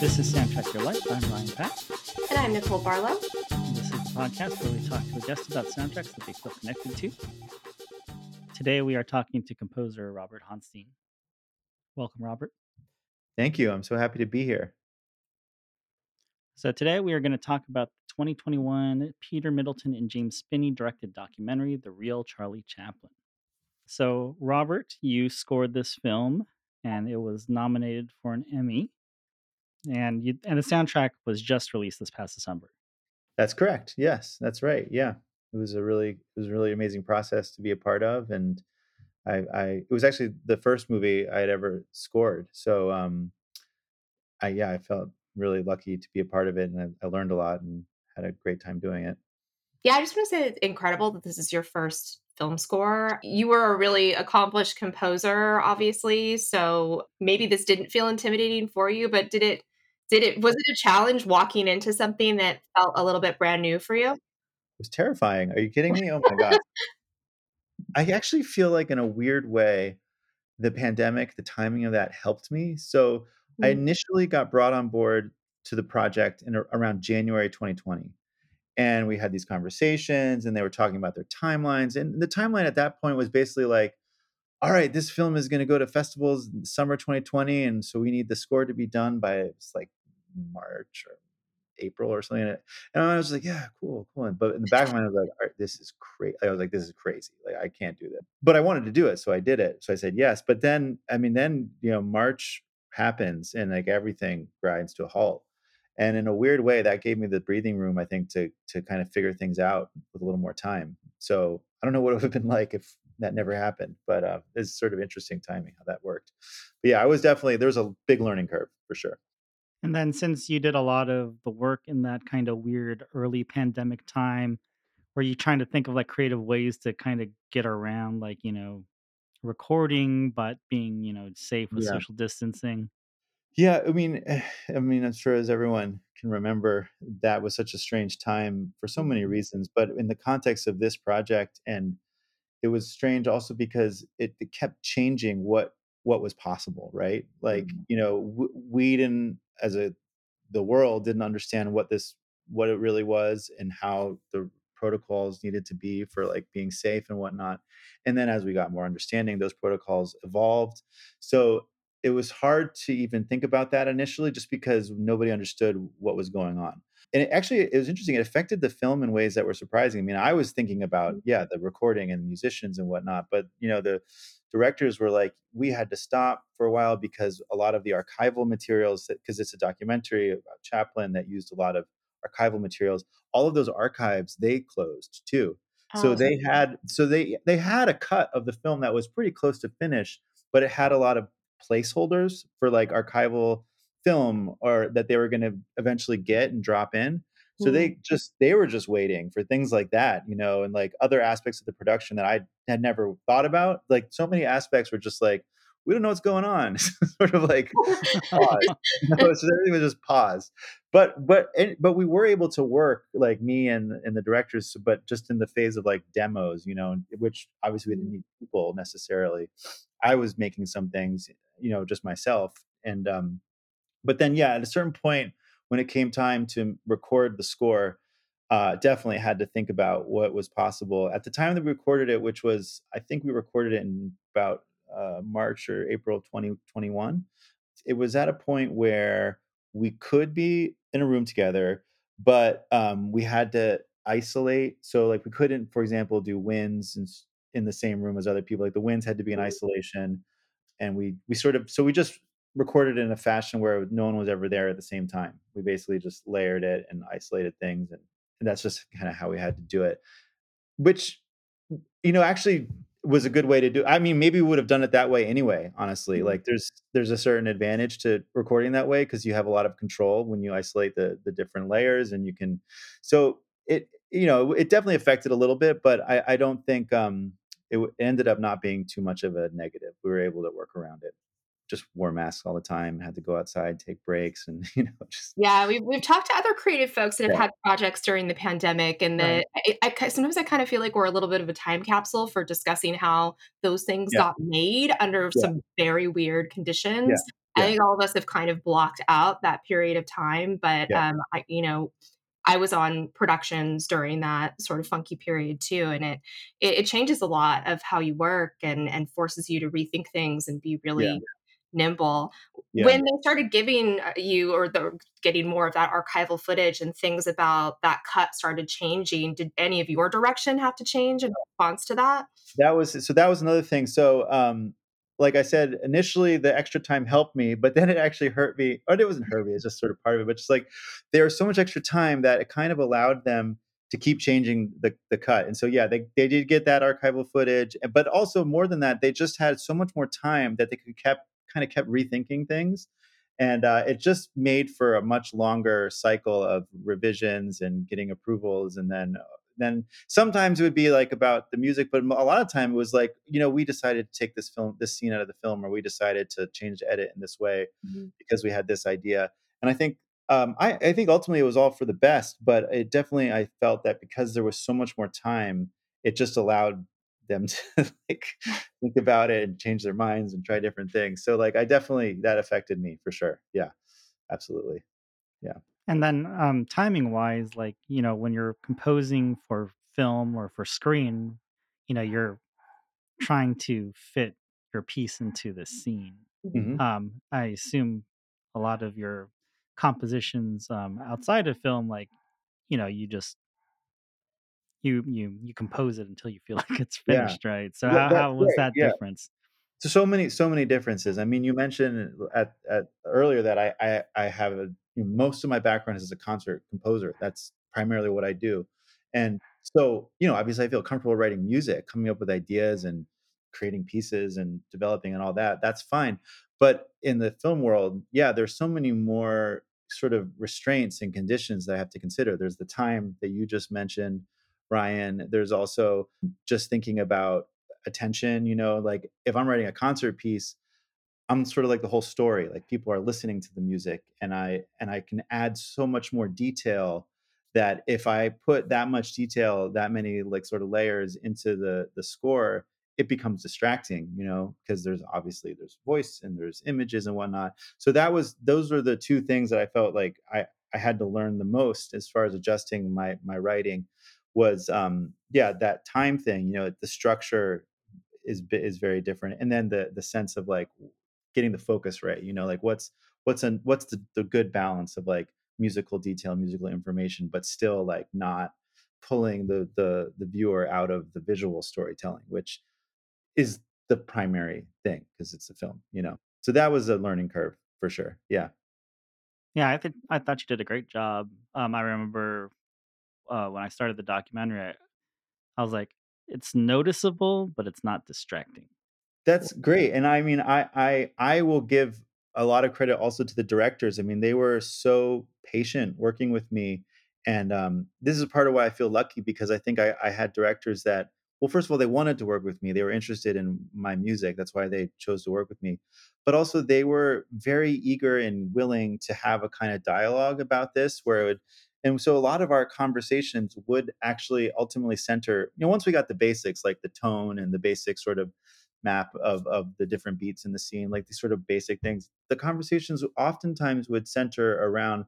This is Soundtrack Your Life. I'm Ryan Pack. And I'm Nicole Barlow. And this is the podcast where we talk to a guest about soundtracks that they feel connected to. Today we are talking to composer Robert Honstein. Welcome, Robert. Thank you. I'm so happy to be here. So today we are going to talk about the 2021 Peter Middleton and James Spinney directed documentary, The Real Charlie Chaplin. So, Robert, you scored this film and it was nominated for an Emmy. And you and the soundtrack was just released this past December. That's correct. Yes, that's right. Yeah. It was a really it was a really amazing process to be a part of and I, I it was actually the first movie I had ever scored. So um I yeah, I felt really lucky to be a part of it and I, I learned a lot and had a great time doing it. Yeah, I just want to say it's incredible that this is your first film score. You were a really accomplished composer, obviously. So maybe this didn't feel intimidating for you, but did it did it was it a challenge walking into something that felt a little bit brand new for you? It was terrifying. Are you kidding me? Oh my god. I actually feel like in a weird way the pandemic, the timing of that helped me. So I Mm. initially got brought on board to the project in around January 2020. And we had these conversations and they were talking about their timelines. And the timeline at that point was basically like, all right, this film is going to go to festivals in summer 2020. And so we need the score to be done by like March or April or something. And I was like, yeah, cool, cool. But in the back of my mind, I was like, all right, this is crazy. I was like, this is crazy. Like, I can't do this. But I wanted to do it. So I did it. So I said yes. But then, I mean, then, you know, March happens and like everything grinds to a halt. And in a weird way, that gave me the breathing room, I think, to to kind of figure things out with a little more time. So I don't know what it would have been like if that never happened, but uh, it's sort of interesting timing how that worked. But yeah, I was definitely there's a big learning curve for sure. And then since you did a lot of the work in that kind of weird early pandemic time, were you trying to think of like creative ways to kind of get around like, you know, recording but being, you know, safe with Yeah. social distancing? Yeah, I mean, I mean, I'm sure as everyone can remember, that was such a strange time for so many reasons. But in the context of this project, and it was strange also because it, it kept changing what what was possible, right? Like, Mhm. you know, w- we didn't, as a the world, didn't understand what this what it really was and how the protocols needed to be for like being safe and whatnot. And then as we got more understanding, those protocols evolved. So it was hard to even think about that initially just because nobody understood what was going on. And it actually it was interesting. It affected the film in ways that were surprising. I mean, I was thinking about, mm. yeah, the recording and musicians and whatnot, but you know, the directors were like, we had to stop for a while because a lot of the archival materials, because it's a documentary about Chaplin that used a lot of archival materials, all of those archives they closed too. So Oh, they had so they they had a cut of the film that was pretty close to finish, but it had a lot of placeholders for like archival film or that they were going to eventually get and drop in. So Mm. they just they were just waiting for things like that, you know, and like other aspects of the production that I had never thought about. Like so many aspects were just like we don't know what's going on. sort of like pause. Know, so everything was just pause. But but and, but we were able to work like me and and the directors, but just in the phase of like demos, you know, which obviously we didn't need people necessarily. I was making some things, you know, just myself, and um, but then yeah, at a certain point when it came time to record the score, uh, definitely had to think about what was possible at the time that we recorded it, which was I think we recorded it in about uh, March or April 2021 it was at a point where we could be in a room together, but um, we had to isolate. So, like, we couldn't, for example, do winds in, in the same room as other people. Like, the winds had to be in isolation, and we we sort of so we just recorded in a fashion where no one was ever there at the same time. We basically just layered it and isolated things, and, and that's just kind of how we had to do it. Which you know, actually was a good way to do I mean, maybe we would have done it that way anyway, honestly. Mhm. Like there's there's a certain advantage to recording that way because you have a lot of control when you isolate the the different layers and you can so it you know, it definitely affected a little bit, but I I don't think um it ended up not being too much of a negative. We were able to work around it. Just wore masks all the time, had to go outside, take breaks, and you know, just Yeah, we've we've talked to other creative folks that have Yeah. had projects during the pandemic, and Right. I I sometimes I kinda feel like we're a little bit of a time capsule for discussing how those things Yeah. got made under Yeah. some very weird conditions. I think all of us have kind of blocked out that period of time, but, um, I you know, I was on productions during that sort of funky period too, and it it it changes a lot of how you work and and forces you to rethink things and be Yeah. Nimble. Yeah. When they started giving, uh, you or the getting more of that archival footage and things about that cut started changing, did any of your direction have to change in response to that? That was so that was another thing. So, um, like I said, initially the extra time helped me, but then it actually hurt me. Or it wasn't hurt me, it's just sort of part of it. But just like there was so much extra time that it kind of allowed them to keep changing the the cut. And so yeah, they they did get that archival footage, but also more than that, they just had so much more time that they could kept kind of kept rethinking things. And uh, it just made for a much longer cycle of revisions and getting approvals, and then uh, then sometimes it would be like about the music, but a lot of time it was like, you know, we decided to take this film, this scene out of the film, or we decided to change the edit in this way Mhm. because we had this idea. And I think, um, I, I think ultimately it was all for the best, but it definitely, I felt that because there was so much more time, it just allowed them to like think about it and change their minds and try different things. So like, I definitely, that affected me for sure. Yeah, absolutely. Yeah. And then, um, timing wise, like, you know, when you're composing for film or for screen, you know, you're trying to fit your piece into the scene. Mhm. hmm Um, I assume a lot of your compositions um, outside of film, like, you know, you just you you you compose it until you feel like it's Yeah. finished, right? So Well, how how was right. that Yeah. difference? So so many so many differences. I mean, you mentioned at, at earlier that I I, I have a, you know, most of my background is as a concert composer. That's primarily what I do, and so you know, obviously, I feel comfortable writing music, coming up with ideas, and creating pieces, and developing, and all that. That's fine. But in the film world, yeah, there's so many more sort of restraints and conditions that I have to consider. There's the time that you just mentioned, Ryan. There's also just thinking about attention you know like if i'm writing a concert piece i'm sort of like the whole story like people are listening to the music and i and i can add so much more detail that if i put that much detail that many like sort of layers into the the score it becomes distracting you know because there's obviously there's voice and there's images and whatnot so that was those were the two things that i felt like i i had to learn the most as far as adjusting my my writing was um yeah that time thing you know the structure is is very different and then the the sense of like getting the focus right you know like what's what's an what's the, the good balance of like musical detail musical information but still like not pulling the the the viewer out of the visual storytelling which is the primary thing because it's a film you know so that was a learning curve for sure yeah Yeah, I think I thought you did a great job. Um, I remember uh, when I started the documentary, I, I was like, it's noticeable, but it's not distracting. That's great, and I mean, I I I will give a lot of credit also to the directors. I mean, they were so patient working with me, and um, this is part of why I feel lucky because I think I, I had directors that, well, first of all, they wanted to work with me. They were interested in my music. That's why they chose to work with me. But also, they were very eager and willing to have a kind of dialogue about this, where it would. And so, a lot of our conversations would actually ultimately center, you know, once we got the basics, like the tone and the basic sort of map of of the different beats in the scene, like these sort of basic things. The conversations oftentimes would center around,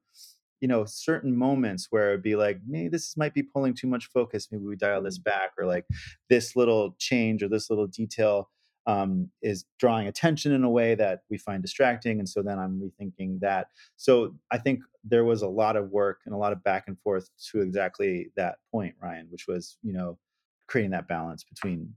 you know, certain moments where it'd be like, maybe this might be pulling too much focus. Maybe we dial this mm. back, or like this little change or this little detail um, is drawing attention in a way that we find distracting. And so then I'm rethinking that. So I think there was a lot of work and a lot of back and forth to exactly that point, Ryan, which was, you know, creating that balance between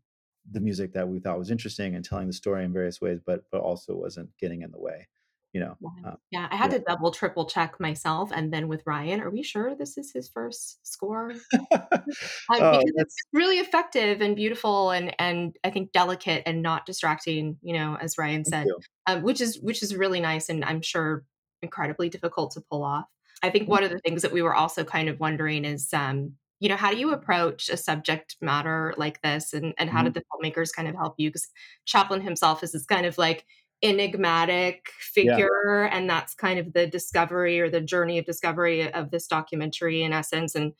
the music that we thought was interesting and telling the story in various ways, but but also wasn't getting in the way, you know. Yeah. Um, Yeah, I had yeah. to double, triple check myself, and then with Ryan, are we sure this is his first score? Um, oh, because it's that's it's really effective and beautiful and and I think delicate and not distracting, you know, as Ryan said, um, which is which is really nice and I'm sure incredibly difficult to pull off. I think Thank one of the things that we were also kind of wondering is, um, you know, how do you approach a subject matter like this, and and how you. did the filmmakers kind of help you? Because Chaplin himself is this kind of like enigmatic figure yeah. and that's kind of the discovery or the journey of discovery of this documentary in essence and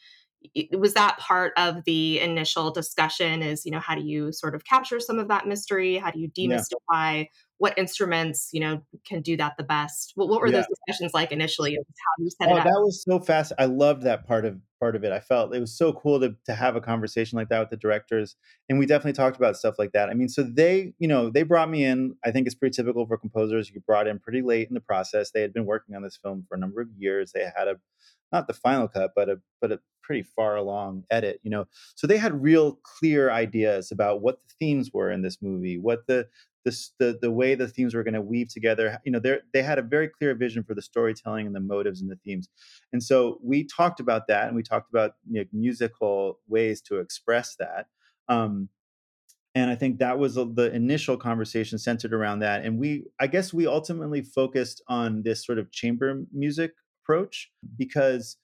was that part of the initial discussion is you know how do you sort of capture some of that mystery how do you demystify yeah. What instruments you know can do that the best what, what were yeah. those discussions like initially how you set oh, it up? that was so fast i loved that part of part of it i felt it was so cool to, to have a conversation like that with the directors and we definitely talked about stuff like that i mean so they you know they brought me in i think it's pretty typical for composers you brought in pretty late in the process they had been working on this film for a number of years they had a not the final cut, but a but a pretty far along edit, you know. So they had real clear ideas about what the themes were in this movie, what the the the, the way the themes were going to weave together. You know, they they had a very clear vision for the storytelling and the motives and the themes. And so we talked about that, and we talked about you know, musical ways to express that. Um, and i think that was the initial conversation centered around that and we i guess we ultimately focused on this sort of chamber music approach because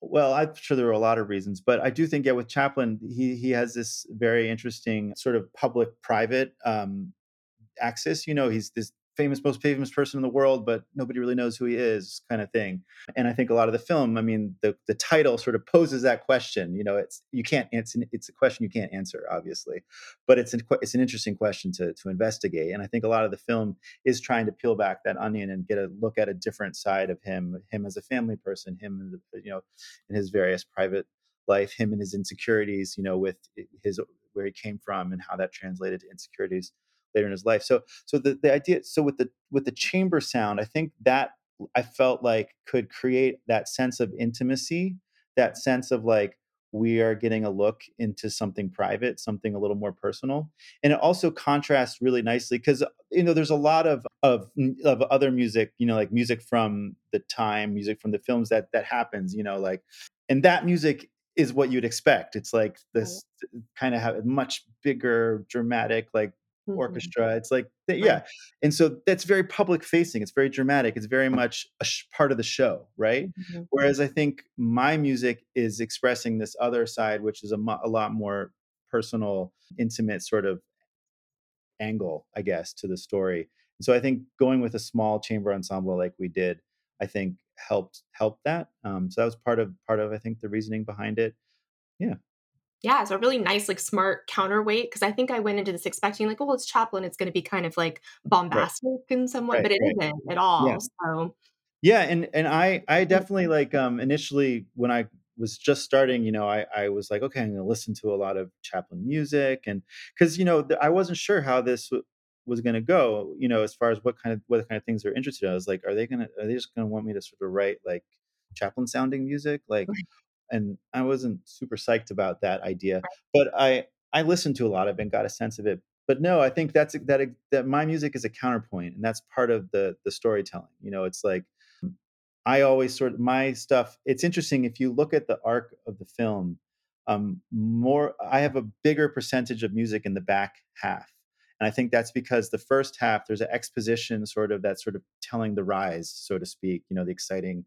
well i'm sure there are a lot of reasons but i do think yeah with chaplin he he has this very interesting sort of public private um axis you know he's this famous, most famous person in the world, but nobody really knows who he is, kind of thing. And I think a lot of the film, I mean, the the title sort of poses that question. You know, it's you can't it's it's a question you can't answer, obviously, but it's an, it's an interesting question to to investigate. And I think a lot of the film is trying to peel back that onion and get a look at a different side of him, him as a family person, him, you know, in his various private life, him and his insecurities, you know, with eh, his where he came from and how that translated to insecurities later in his life. So so the, the idea so with the with the chamber sound, I think that I felt like could create that sense of intimacy, that sense of like we are getting a look into something private, something a little more personal. And it also contrasts really nicely because you know there's a lot of of mm, of other music, you know, like music from the time, music from the films that that happens, you know, like and that music is what you'd expect. It's like this kind of have much bigger, dramatic, like mm-hmm. orchestra. It's like, yeah. And so that's very public facing. It's very dramatic. It's very much a sh- part of the show, right? Mm-hmm. Whereas I think my music is expressing this other side, which is a, mo- a lot more personal, intimate sort of angle, I guess, to the story. And so I think going with a small chamber ensemble like we did, I think helped helped that. Um, so that was part of part of I think the reasoning behind it. Yeah yeah, it's a really nice, like smart counterweight because I think I went into this expecting like, oh, it's Chaplin, it's going to be kind of like bombastic right. in some way, right, but it right. not at all. Yeah. So yeah, and and I I definitely like um initially when I was just starting, you know, I I was like, okay, I'm going to listen to a lot of Chaplin music, and because you know I wasn't sure how this w- was going to go, you know, as far as what kind of what kind of things they're interested in. I was like, are they gonna are they just going to want me to sort of write like Chaplin sounding music, like and I wasn't super psyched about that idea. But I I listened to a lot of it and got a sense of it. But no, I think that's that that my music is a counterpoint, and that's part of the the storytelling. You know, it's like I always sort of my stuff. It's interesting if you look at the arc of the film. Um, more, I have a bigger percentage of music in the back half, and I think that's because the first half there's an exposition, sort of that sort of telling the rise, so to speak. You know, the exciting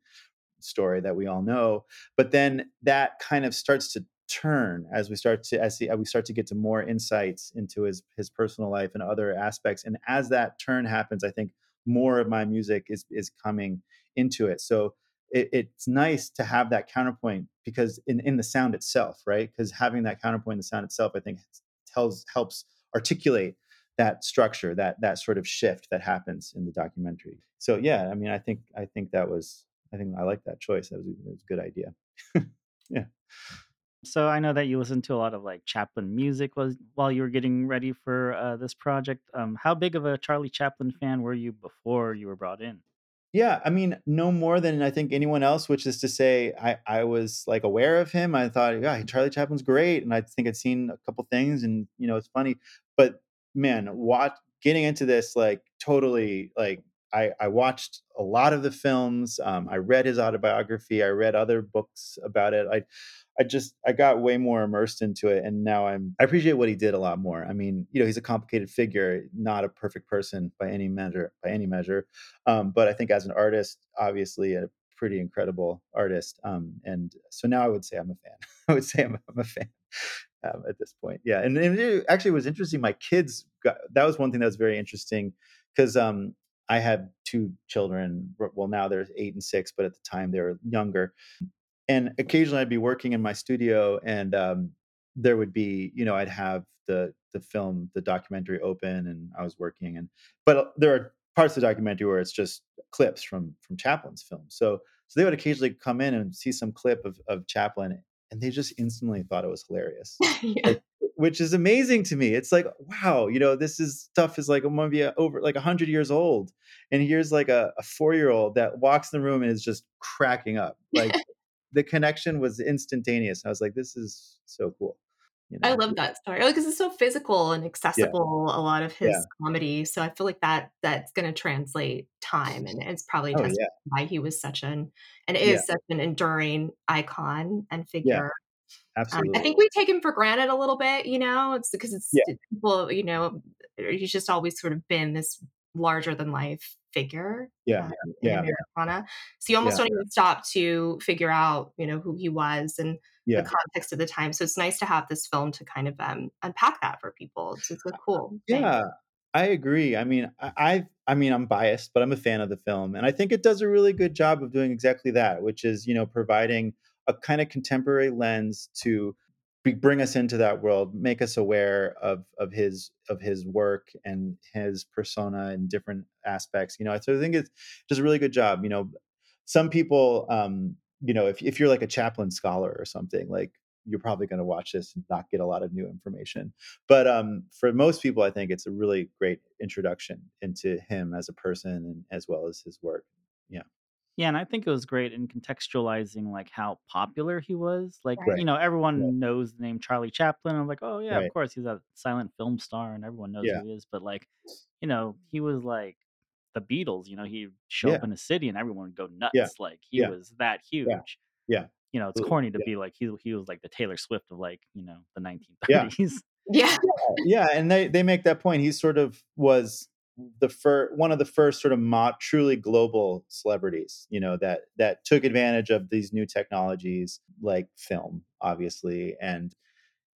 story that we all know. But then that kind of starts to turn as we start to as we start to get to more insights into his his personal life and other aspects. And as that turn happens, I think more of my music is is coming into it. So it, it's nice to have that counterpoint because in, in the sound itself, right? Because having that counterpoint in the sound itself, I think tells helps articulate that structure, that that sort of shift that happens in the documentary. So yeah, I mean, I think I think that was I think I like that choice. That was, that was a good idea. yeah. So I know that you listened to a lot of like Chaplin music was while you were getting ready for uh, this project. Um, how big of a Charlie Chaplin fan were you before you were brought in? Yeah, I mean, no more than I think anyone else, which is to say, I, I was like aware of him. I thought, yeah, Charlie Chaplin's great, and I think I'd seen a couple things, and you know, it's funny. But man, what getting into this like totally like I, I watched a lot of the films. Um, I read his autobiography. I read other books about it. I, I just I got way more immersed into it, and now I'm I appreciate what he did a lot more. I mean, you know, he's a complicated figure, not a perfect person by any measure. By any measure, um, but I think as an artist, obviously a pretty incredible artist. Um, and so now I would say I'm a fan. I would say I'm, I'm a fan. Um, at this point. Yeah, and, and, it actually was interesting. My kids got that was one thing that was very interesting 'cause, um, I had 2 children, well, now they're 8 and 6, but at the time they were younger, and occasionally I'd be working in my studio and, um, there would be you know, I'd have the the film, the documentary open and I was working and but, uh, there are parts of the documentary where it's just clips from from Chaplin's film, so so they would occasionally come in and see some clip of of Chaplin, and they just instantly thought it was hilarious, Yeah. like, which is amazing to me, it's like, "Wow," you know, "this is stuff is, like, be uh, over, like, 100 years old," and here's, like, a a four-year-old that walks in the room and is just cracking up, like, the connection was instantaneous, I was like, "This is so cool," you I love that story, like, 'cause it's so physical and Yeah. accessible, a lot of Yeah. his comedy, so I feel like that that's gonna translate time, and it's probably Oh, yeah. why he was such an and Yeah. is such an enduring icon and Yeah. Figure. Um, I think we take him for granted a little bit, you know, it's because it's Yeah. people, you know, he's just always sort of been this larger than life figure, Yeah. um, Yeah. Americana, so you almost Yeah. don't even stop to figure out, you know, who he was and the context of the time, so it's nice to have this film to kind of, um, unpack that for people, so it's a cool thing. Yeah, I agree, I mean, I I've I mean, I'm biased, but I'm a fan of the film, and I think it does a really good job of doing exactly that, which is, you know, providing a kinda contemporary lens to b bring us into that world, make us aware of of his of his work and his persona in different aspects, you know, so I think it does a really good job, you know, some people, um, you know, if if you're like a Chaplin scholar or something, like, you're probably gonna watch this and not get a lot of new information, but, um, for most people, I think it's a really great introduction into him as a person and as well as his work. Yeah. Yeah, and I think it was great in contextualizing, like, how popular he was, like, Right. you Right. know, Right. everyone knows the name Charlie Chaplin, I'm like, "Oh, yeah, of Right. course, he's a silent film star and everyone knows who he is," but, like, you know, he was like the Beatles, you know, he'd show up in a city and everyone would go Yeah. nuts, like, he Yeah. was that Yeah. huge. Yeah. You know, it's Absolutely, corny to yeah. be like, he he was like the Taylor Swift of, like, you know, the Yeah. 1930s. Yeah. Yeah, and they they make that point, he sort of was the fir one of the first sort of mo truly global celebrities, you know, that that took advantage of these new technologies, like film, obviously, and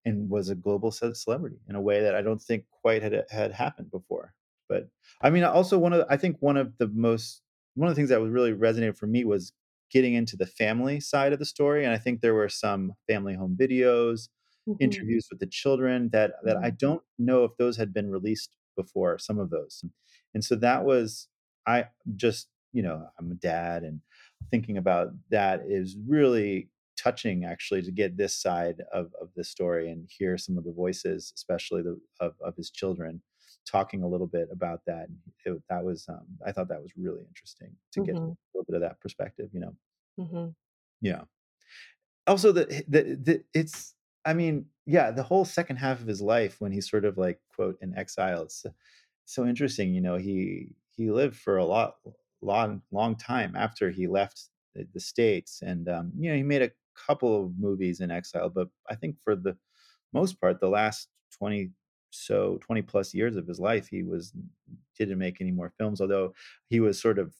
and was a global celebrity in a way that I don't think quite had had happened before, but, I mean, also one of the I think one of the most one of the things that would really resonated for me was getting into the family side of the story, and I think there were some family home videos, Mhm. interviews with the children that that I Mhm. don't know if those had been released before, some of those, and so that was I just you know, I'm a dad, and thinking about that is really touching actually to get this side of of the story and hear some of the voices, especially the of of his children talking a little bit about that, it that was, um I thought that was really interesting to get a little bit of that perspective, you know? Mhm. Yeah. Also, the the the it's I mean, yeah, the whole second half of his life when he's sort of, like, quote, "in exile," it's so interesting, you know, he he lived for a lot long long time after he left the the States, and, um, you know, he made a couple of movies in exile, but I think for the most part, the last 20 so 20 plus years of his life, he was didn't make any more films, although he was sort of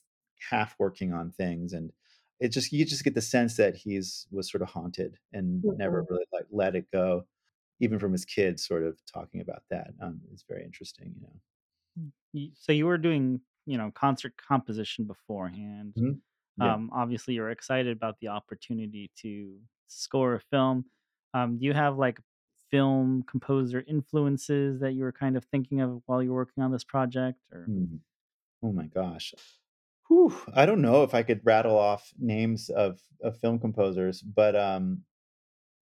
half working on things, and it just you just get the sense that he's was sorta haunted and never Mhm. really, like, let it go, even from his kids sort of talking about that, um, it's very interesting, you know? Mm, so you were doing, you know, concert composition beforehand. Mhm. Yeah. Um, obviously, you're excited about the opportunity to score a film. Um, do you have, like, film composer influences that you were kind of thinking of while you're working on this project, or Mm. Oh my gosh. Whew, I don't know if I could rattle off names of of film composers, but, um,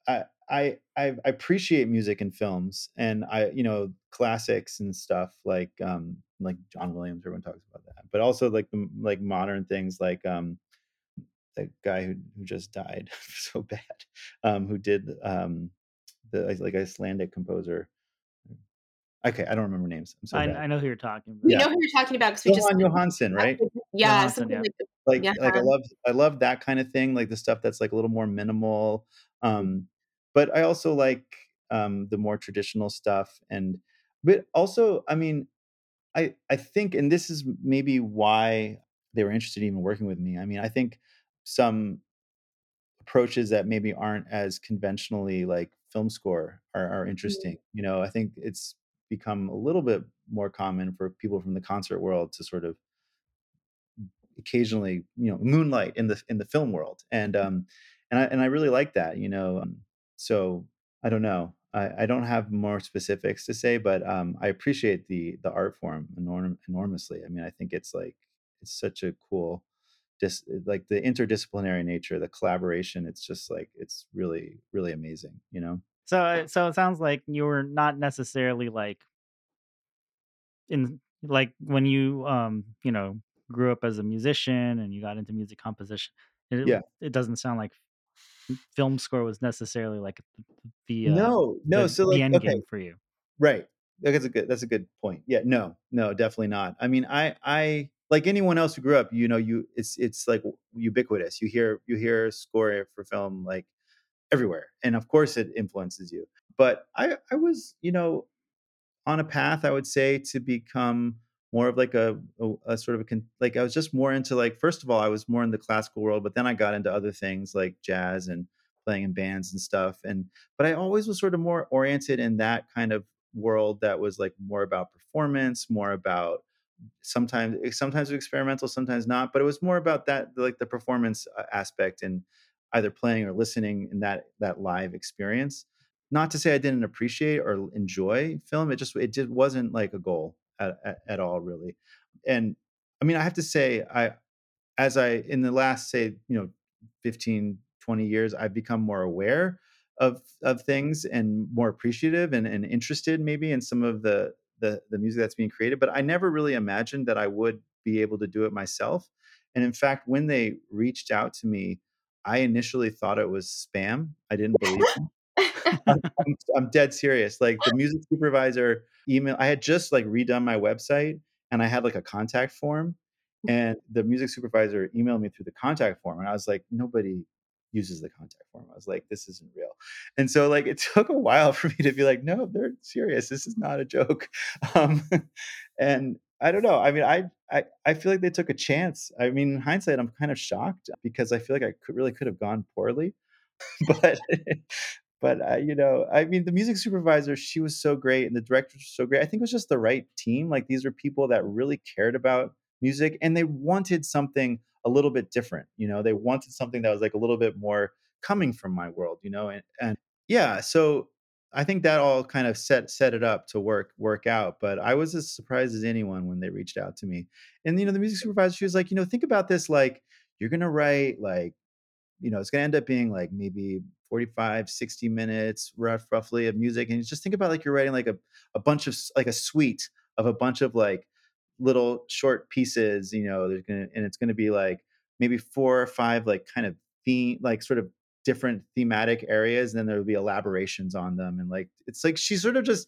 I I I appreciate music in films, and I you know, classics and stuff like, um, like John Williams, everyone talks about that, but also, like, m like, modern things like, um, the guy who who just died so bad, um, who did, um, the, like, Icelandic composer. Okay, I don't remember names, I'm so I. I know who you're talking about. We Yeah. know who you're talking about 'cause we just Jóhann Jóhannsson, right? Yeah, Jóhannsson, yeah. like the Like yeah. like, I love I love that kinda thing, like, the stuff that's, like, a little more minimal, um, but I also like, um, the more traditional stuff, and but also, I mean, I I think and this is maybe why they were interested in even working with me, I mean, I think some approaches that maybe aren't as conventionally, like, film score are are Mhm. interesting, you know, I think it's become a little bit more common for people from the concert world to sort of occasionally, you know, moonlight in the in the film world, and um, and I and I really like that, you know. Um, so I don't know. I, I don't have more specifics to say, but um, I appreciate the the art form enorm- enormously. I mean, I think it's like it's such a cool, dis- like the interdisciplinary nature, the collaboration. It's just like it's really really amazing, you know. So, uh, so it sounds like you were not necessarily like in like when you um you know grew up as a musician and you got into music composition. It Yeah. it doesn't sound like film score was necessarily like the the uh, No, no. the So the end okay, game for you. right. That's a good. That's a good point. Yeah. No. No. Definitely not. I mean, I I like anyone else who grew up. You know, you it's it's like ubiquitous. You hear you hear score for film like everywhere, and of course it influences you. But I I was you know on a path, I would say, to become more of like a, a, a sort of a con- like I was just more into like first of all, I was more in the classical world, but then I got into other things like jazz and playing in bands and stuff. And but I always was sort of more oriented in that kind of world that was like more about performance, more about sometimes eh, sometimes experimental sometimes not but it was more about that like the performance uh, aspect and either playing or listening in that that live experience not to say i didn't appreciate or enjoy film it just it just wasn't like a goal at, at, at all really and i mean i have to say i as I in the last say, you know, 15, 20 years, I've become more aware of of things and more appreciative and, and interested maybe in some of the, the the music that's being created. But I never really imagined that I would be able to do it myself. And in fact, when they reached out to me, I initially thought it was spam. I didn't believe. I'm, I'm, I'm dead serious. Like the music supervisor email, I had just like redone my website and I had like a contact form and the music supervisor emailed me through the contact form. And I was like, nobody uses the contact form. I was like, this isn't real. And so like it took a while for me to be like, no, they're serious. This is not a joke. Um, and I don't know. I mean, I, I I feel like they took a chance. I mean, in hindsight, I'm kind of shocked because I feel like I could really could have gone poorly. but but uh, you know, I mean, the music supervisor, she was so great, and the director was so great. I think it was just the right team. Like these are people that really cared about music, and they wanted something a little bit different. You know, they wanted something that was like a little bit more coming from my world. You know, and and yeah, so I think that all kind of set set it up to work work out. But I was as surprised as anyone when they reached out to me. And you know, the music supervisor, she was like, you know, think about this like you're gonna write like you know, it's going to end up being like maybe 45, 60 minutes rough, roughly of music. And just think about like you're writing like a, a bunch of like a suite of a bunch of like little short pieces, you know, there's to, and it's going to be like maybe four or five like kind of theme, like sort of different thematic areas. And then there will be elaborations on them. And like, it's like she sort of just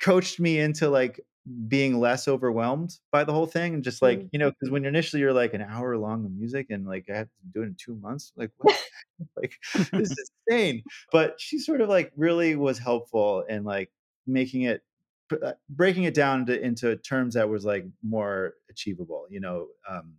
coached me into like being less overwhelmed by the whole thing and just like Mm. you know because when initially you're like an hour long of music and like i have to do it in two months like what like this is insane but she sort of like really was helpful in like making it uh, breaking it down to, into terms that was like more achievable you know um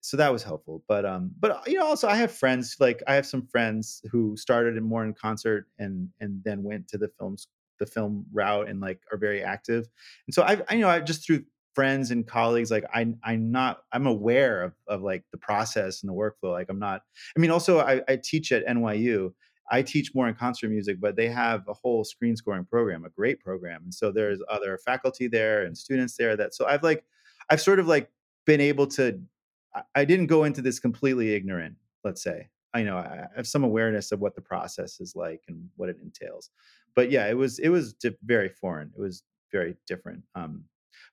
so that was helpful but um but you know also i have friends like i have some friends who started in more in concert and and then went to the films the film route and like are very active and so i i you know i just through friends and colleagues like i i'm not i'm aware of of like the process and the workflow like i'm not i mean also i, I teach at nyu i teach more in concert music but they have a whole screen scoring program a great program and so there's other faculty there and students there that so i've like i've sort of like been able to I, I didn't go into this completely ignorant, let's say. I know I have some awareness of what the process is like and what it entails. But yeah, it was it was di- very foreign. It was very different. Um,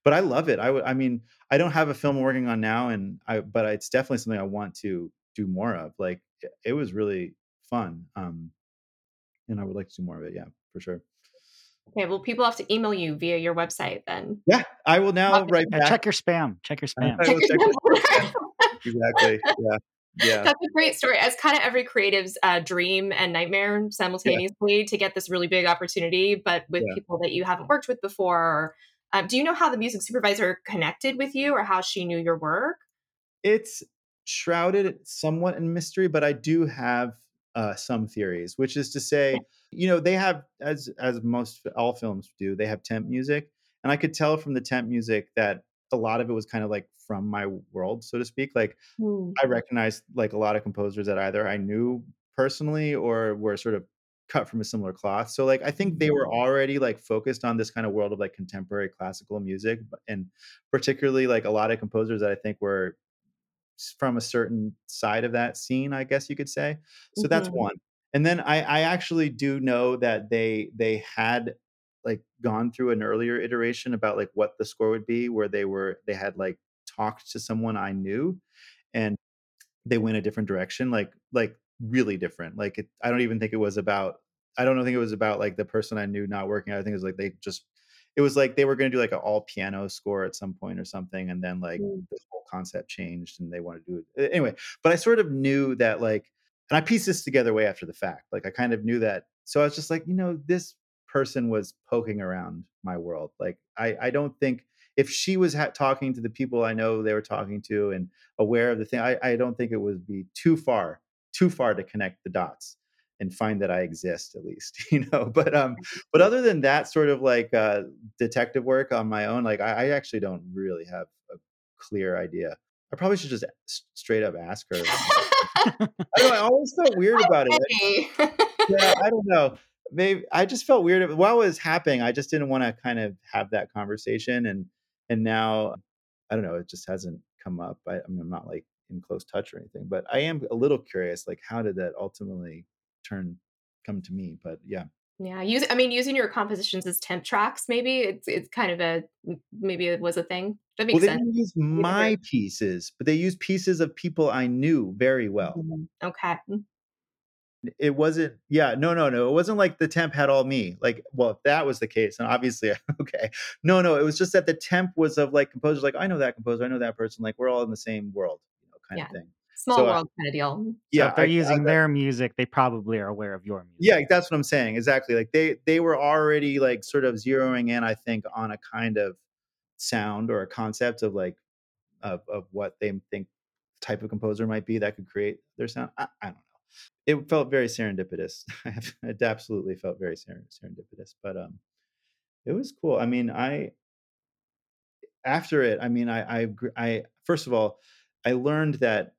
but I love it. I would. I mean, I don't have a film I'm working on now, and I. But it's definitely something I want to do more of. Like it, it was really fun. Um, and I would like to do more of it. Yeah, for sure. Okay, well, people have to email you via your website then. Yeah, I will now Okay. write back. check your spam. Check your spam. I will check it. exactly. Yeah. Yeah. That's a great story. It's kind of every creative's uh, dream and nightmare simultaneously to get this really big opportunity, but with Yeah. people that you haven't worked with before. Um, do you know how the music supervisor connected with you or how she knew your work? it's shrouded somewhat in mystery, but I do have uh, some theories, which is to say, you know, they have as as most all films do, they have temp music, and I could tell from the temp music that a lot of it was kind of like from my world, so to speak. Like Mm. I recognized like a lot of composers that either I knew personally or were sort of cut from a similar cloth. So like I think they were already like focused on this kind of world of like contemporary classical music, and particularly like a lot of composers that I think were from a certain side of that scene, I guess you could say. So that's Mhm. one. And then I, I actually do know that they they had like gone through an earlier iteration about like what the score would be, where they were they had like talked to someone I knew and they went a different direction, like like really different. Like it, I don't even think it was about. I don't know think it was about like the person I knew not working. I think it was like they just. It was like they were going to do like an all piano score at some point or something, and then like Mm. the whole concept changed, and they wanted to do it anyway. But I sort of knew that like, and I pieced this together way after the fact. Like I kind of knew that, so I was just like, you know, this person was poking around my world. Like I, I don't think if she was ha- talking to the people I know they were talking to and aware of the thing. I, I don't think it would be too far, too far to connect the dots and find that I exist at least, you know. But um, but other than that sort of like uh detective work on my own, like I, I actually don't really have a clear idea. I probably should just straight up ask her. I don't know. I always felt weird about it. Yeah, I don't know. Maybe I just felt weird while it was happening. I just didn't want to kind of have that conversation, and and now I don't know. It just hasn't come up. I, I mean, I'm not like in close touch or anything, but I am a little curious. Like, how did that ultimately turn come to me? But yeah, Yeah, use I mean, using your compositions as temp tracks, maybe it's it's kind of a maybe it was a thing. That well, makes they sense. didn't use my pieces, but they used pieces of people I knew very well. Mhm. Okay. It wasn't. Yeah, no, no, no. It wasn't like the temp had all me. Like, well, if that was the case, and obviously, okay, no, no. It was just that the temp was of like composers. Like, I know that composer. I know that person. Like, we're all in the same world, you know, kind Yeah. of thing. Small So, I, world kinda deal. So yeah, if they're I, I using their music, they probably are aware of your music. Yeah, that's what I'm saying. Exactly. Like they they were already like sort of zeroing in, I think, on a kind of sound or a concept of like of of what they think type of composer might be that could create their sound. I, I don't know. It felt very serendipitous. it absolutely felt very serendipitous, but um, it was cool. I mean, I after it, I mean, I I I first of all, I learned that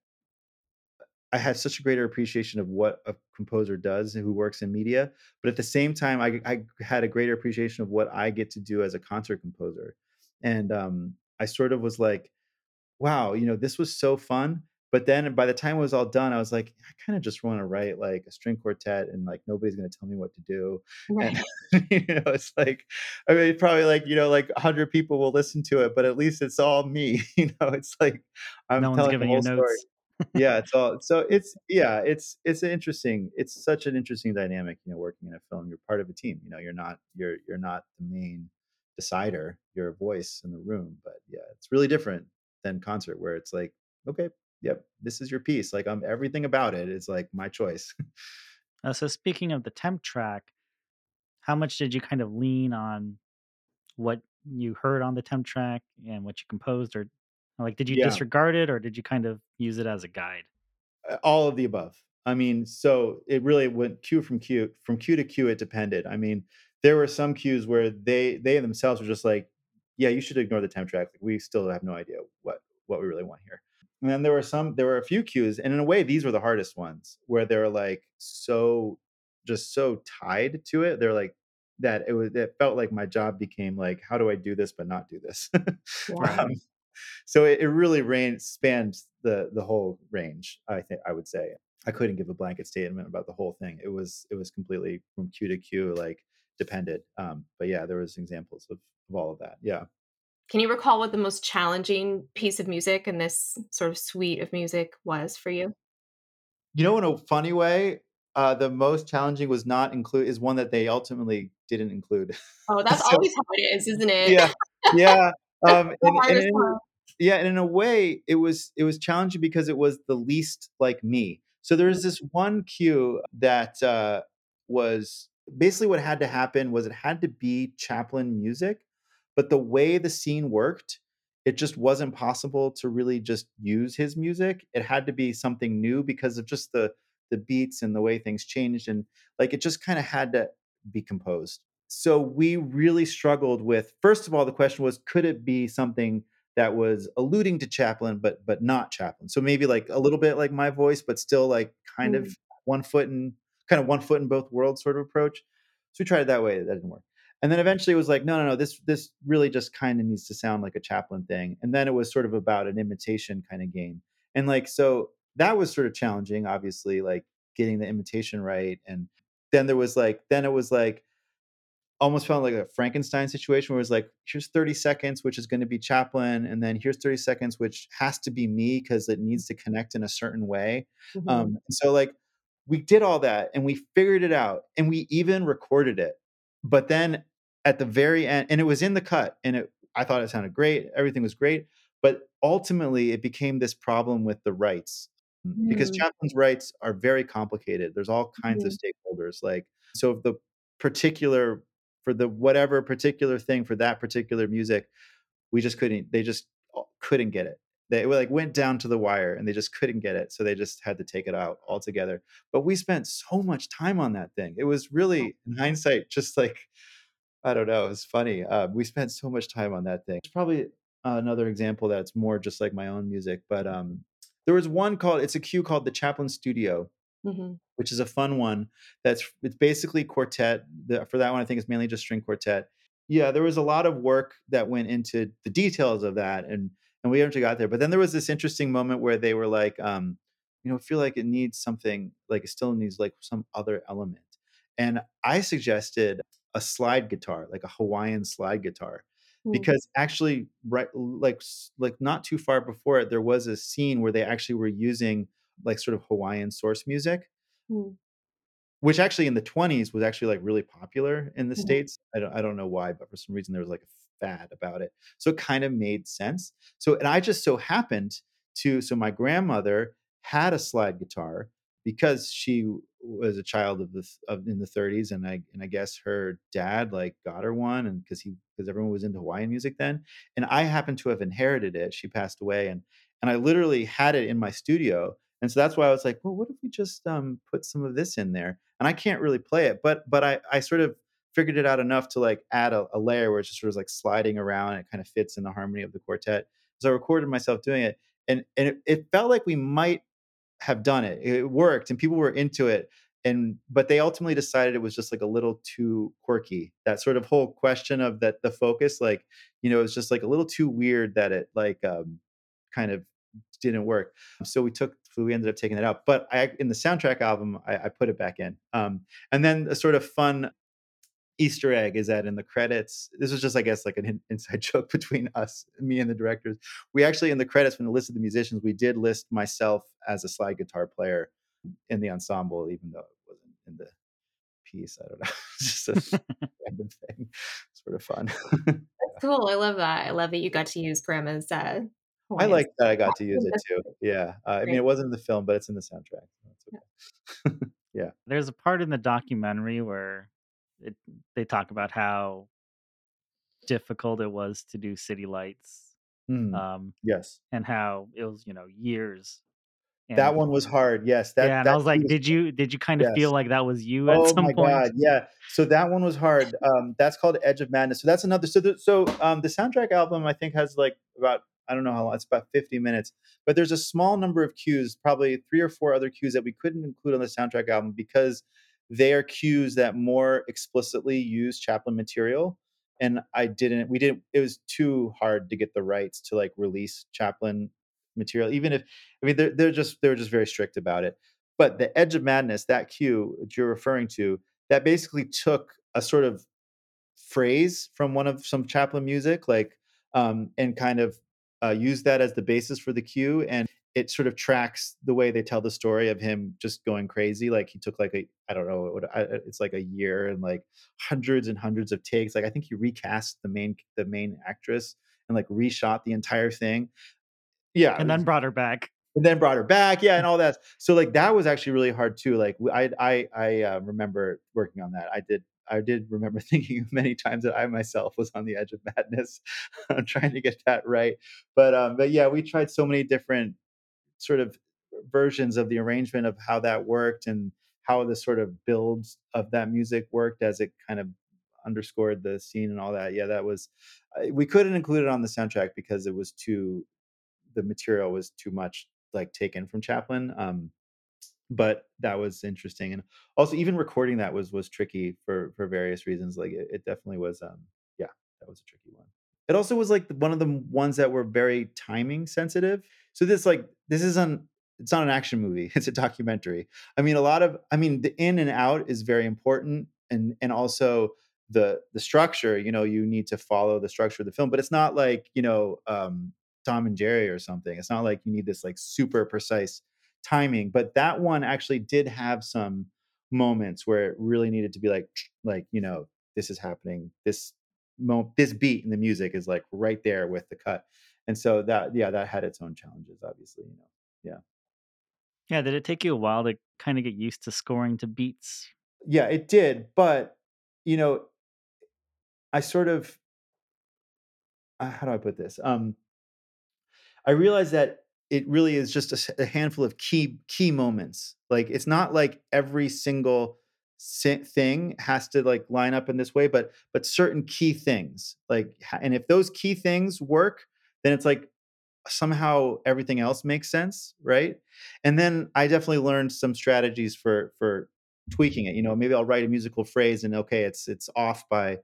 I had such a greater appreciation of what a composer does who works in media, but at the same time, I, I had a greater appreciation of what I get to do as a concert composer, and um, I sort of was like, wow, you know, this was so fun. But then by the time it was all done, I was like, I kind of just want to write like a string quartet and like nobody's going to tell me what to do. And, Right. you know, it's like, I mean, probably like, you know, like a hundred people will listen to it, but at least it's all me. You know, it's like I'm No one's telling the giving you whole story. Yeah, it's all so it's yeah, it's it's an interesting, it's such an interesting dynamic, you know, working in a film. You're part of a team, you know, you're not you're you're not the main decider, you're a voice in the room. But yeah, it's really different than concert where it's like, okay, yep, this is your piece. Like I'm everything about it is like my choice. Uh, so speaking of the temp track, how much did you kind of lean on what you heard on the temp track and what you composed, or like did you yeah. disregard it, or did you kind of use it as a guide? Uh, all of the above. I mean, so it really went cue from cue from cue to cue. It depended. I mean, there were some cues where they they themselves were just like, "Yeah, you should ignore the temp track. Like, we still have no idea what what we really want here." And then there were some, there were a few cues, and in a way, these were the hardest ones, where they're like so, just so tied to it. They're like that. It was. It felt like my job became like, how do I do this but not do this? Yeah. um, so it, it really ran spanned the the whole range i think i would say i couldn't give a blanket statement about the whole thing it was it was completely from cue to cue like depended um but yeah there was examples of, of all of that yeah Can you recall what the most challenging piece of music in this sort of suite of music was for you? you know in a funny way uh the most challenging was not include is one that they ultimately didn't include Oh, that's so always how it is, isn't it? yeah yeah um and, and in, yeah and in a way it was it was challenging because it was the least like me so there's this one cue that uh was basically what had to happen was it had to be chaplin music but the way the scene worked it just wasn't possible to really just use his music. It had to be something new because of just the the beats and the way things changed and like it just kind of had to be composed. So we really struggled with first of all the question was could it be something that was alluding to chaplin but but not chaplin? So maybe like a little bit like my voice but still like kind Mm. of one foot in kind of one foot in both worlds sort of approach. So we tried it that way that didn't work and then eventually it was like no no no this this really just kind of needs to sound like a chaplin thing and then it was sort of about an imitation kind of game and like so that was sort of challenging obviously like getting the imitation right and then there was like then it was like almost felt like a frankenstein situation where it was like here's 30 seconds which is going to be chaplin and then here's 30 seconds which has to be me because it needs to connect in a certain way Mhm. um, so like we did all that and we figured it out and we even recorded it. But then at the very end, and it was in the cut, and it I thought it sounded great, everything was great. But ultimately it became this problem with the rights. Because Mm. Chaplin's rights are very complicated. There's all kinds of Mhm. stakeholders. Like so if the particular for the whatever particular thing for that particular music, we just couldn't they just uh, couldn't get it they like went down to the wire and they just couldn't get it so they just had to take it out altogether but we spent so much time on that thing it was really in hindsight just like i don't know it's funny uh, we spent so much time on that thing it's probably another example that's more just like my own music but um there was one called it's a cue called the chaplin studio Mhm. which is a fun one. That's it's basically quartet. The, for that one, I think it's mainly just string quartet. Yeah, there was a lot of work that went into the details of that, and and we eventually got there. But then there was this interesting moment where they were like, um, you know, feel like it needs something, like it still needs like some other element. And I suggested a slide guitar, like a Hawaiian slide guitar, Mm. because actually, right, like like not too far before it, there was a scene where they actually were using like sort of Hawaiian source music Mm. which actually in the 20s was actually like really popular in the Mhm. states. I don't I don't know why, but for some reason there was like a fad about it. So it kind of made sense. So and I just so happened to so my grandmother had a slide guitar because she was a child of the of in the 30s and I and I guess her dad like got her one and cuz he because everyone was into Hawaiian music then and I happened to have inherited it. She passed away and and I literally had it in my studio. And so that's why I was like, well, what if we just um, put some of this in there? and I can't really play it, but but I I sort of figured it out enough to like add a, a layer where it's just sort of like sliding around and it kind of fits in the harmony of the quartet. So I recorded myself doing it, and and it, it felt like we might have done it. It worked, and people were into it. And but they ultimately decided it was just like a little too quirky. That sort of whole question of that the focus, like you know, it's just like a little too weird that it like um, kind of didn't work. So we took we ended up taking it out. But I in the soundtrack album, I, I put it back in. Um, and then a sort of fun Easter egg is that in the credits, this was just, I guess, like an in- inside joke between us, me and the directors. We actually, in the credits, when we listed the musicians, we did list myself as a slide guitar player in the ensemble, even though it wasn't in the piece. I don't know. It's just a random thing. Sort of fun. That's cool. I love that. I love that you got to use grandma's uh, I like that I got to use it too. Yeah. Uh, I mean, it wasn't in the film, but it's in the soundtrack. so okay. yeah. There's a part in the documentary where it, they talk about how difficult it was to do city lights Mm, um, yes. and how it was, you know, years. That one was hard. Yes. That yeah, and I was like, was did you did you kind of feel like that was you at Oh some my point? god, yeah. So that one was hard. Um, that's called Edge of Madness. So that's another. So the, so um, the soundtrack album I think has like about I don't know how long. It's about fifty minutes, but there's a small number of cues, probably three or four other cues that we couldn't include on the soundtrack album because they are cues that more explicitly use Chaplin material. And I didn't. We didn't. It was too hard to get the rights to like release Chaplin material, even if I mean they're they're just they're just very strict about it. But the Edge of Madness, that cue that you're referring to, that basically took a sort of phrase from one of some Chaplin music, like, um, and kind of uh, used that as the basis for the cue. And it sort of tracks the way they tell the story of him just going crazy. Like he took like a, I don't know, what, it's like a year and like hundreds and hundreds of takes. Like I think he recast the main the main actress and like reshot the entire thing. Yeah, And then brought her back. and then brought her back yeah and all that so like that was actually really hard too like I I uh, remember working on that i did i did remember thinking many times that i myself was on the edge of madness trying to get that right but um but yeah we tried so many different sort of versions of the arrangement of how that worked and how the sort of builds of that music worked as it kind of underscored the scene and all that. Yeah, that was we couldn't include it on the soundtrack because it was too the material was too much like taken from Chaplin. Um, but that was interesting, and also even recording that was was tricky for for various reasons. Like it, it definitely was. Um, yeah, that was a tricky one. It also was like one of the ones that were very timing sensitive. So this like this isn't it's not an action movie. It's a documentary. I mean, a lot of I mean, the in and out is very important, and and also the the structure. You know, you need to follow the structure of the film, but it's not like you know um, Tom and Jerry or something. It's not like you need this like super precise timing. But that one actually did have some moments where it really needed to be like like you know this is happening. This this beat in the music is like right there with the cut, and so that yeah that had its own challenges. Obviously, you know. Yeah. Yeah, did it take you a while to kinda get used to scoring to beats? Yeah, it did, but, you know I sort of uh, how do I put this? Um, I realized that it really is just a handful of key key moments. Like it's not like every single si- thing has to like line up in this way, but but certain key things. Like and if those key things work, then it's like somehow everything else makes sense, right? And then I definitely learned some strategies for for tweaking it. You know, maybe I'll write a musical phrase and okay, it's it's off by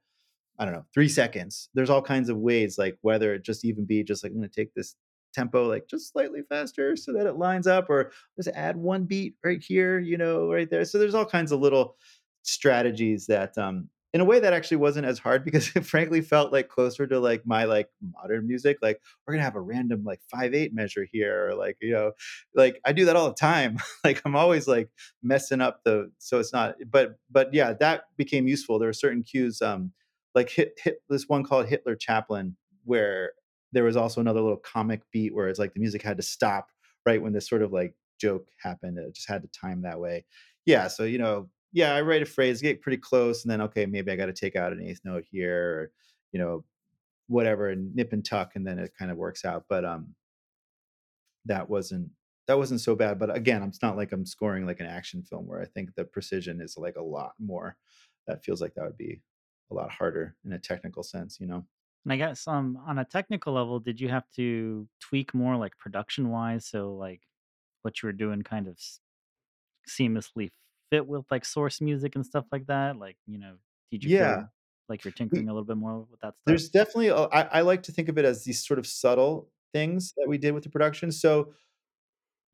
I don't know, three seconds. There's all kinds of ways, like whether it just even be just like I'm gonna take this tempo like just slightly faster so that it lines up, or just add one beat right here, you know, right there. So there's all kinds of little strategies that um in a way that actually wasn't as hard because it frankly felt like closer to like my like modern music. Like we're gonna have a random like five eight measure here, or like, you know, like I do that all the time. like I'm always like messing up the so it's not but but yeah, that became useful. There were certain cues um like hit hit this one called Hitler Chaplin, where there was also another little comic beat where it's like the music had to stop right when this sort of like joke happened. It just had to time that way. Yeah, so you know, yeah, I write a phrase, get pretty close, and then okay, maybe I got to take out an eighth note here, or you know, whatever, and nip and tuck, and then it kind of works out. But um, that wasn't that wasn't so bad. But again, it's not like I'm scoring like an action film where I think the precision is like a lot more. That feels like that would be a lot harder in a technical sense, you know? And I guess, um, on a technical level, did you have to tweak more, like, production-wise, so, like, what you were doing kind of seamlessly fit with, like, source music and stuff like that? Like, you know, did you Yeah. feel like you're tinkering a little bit more with that stuff? there's definitely a I I like to think of it as these sort of subtle things that we did with the production. So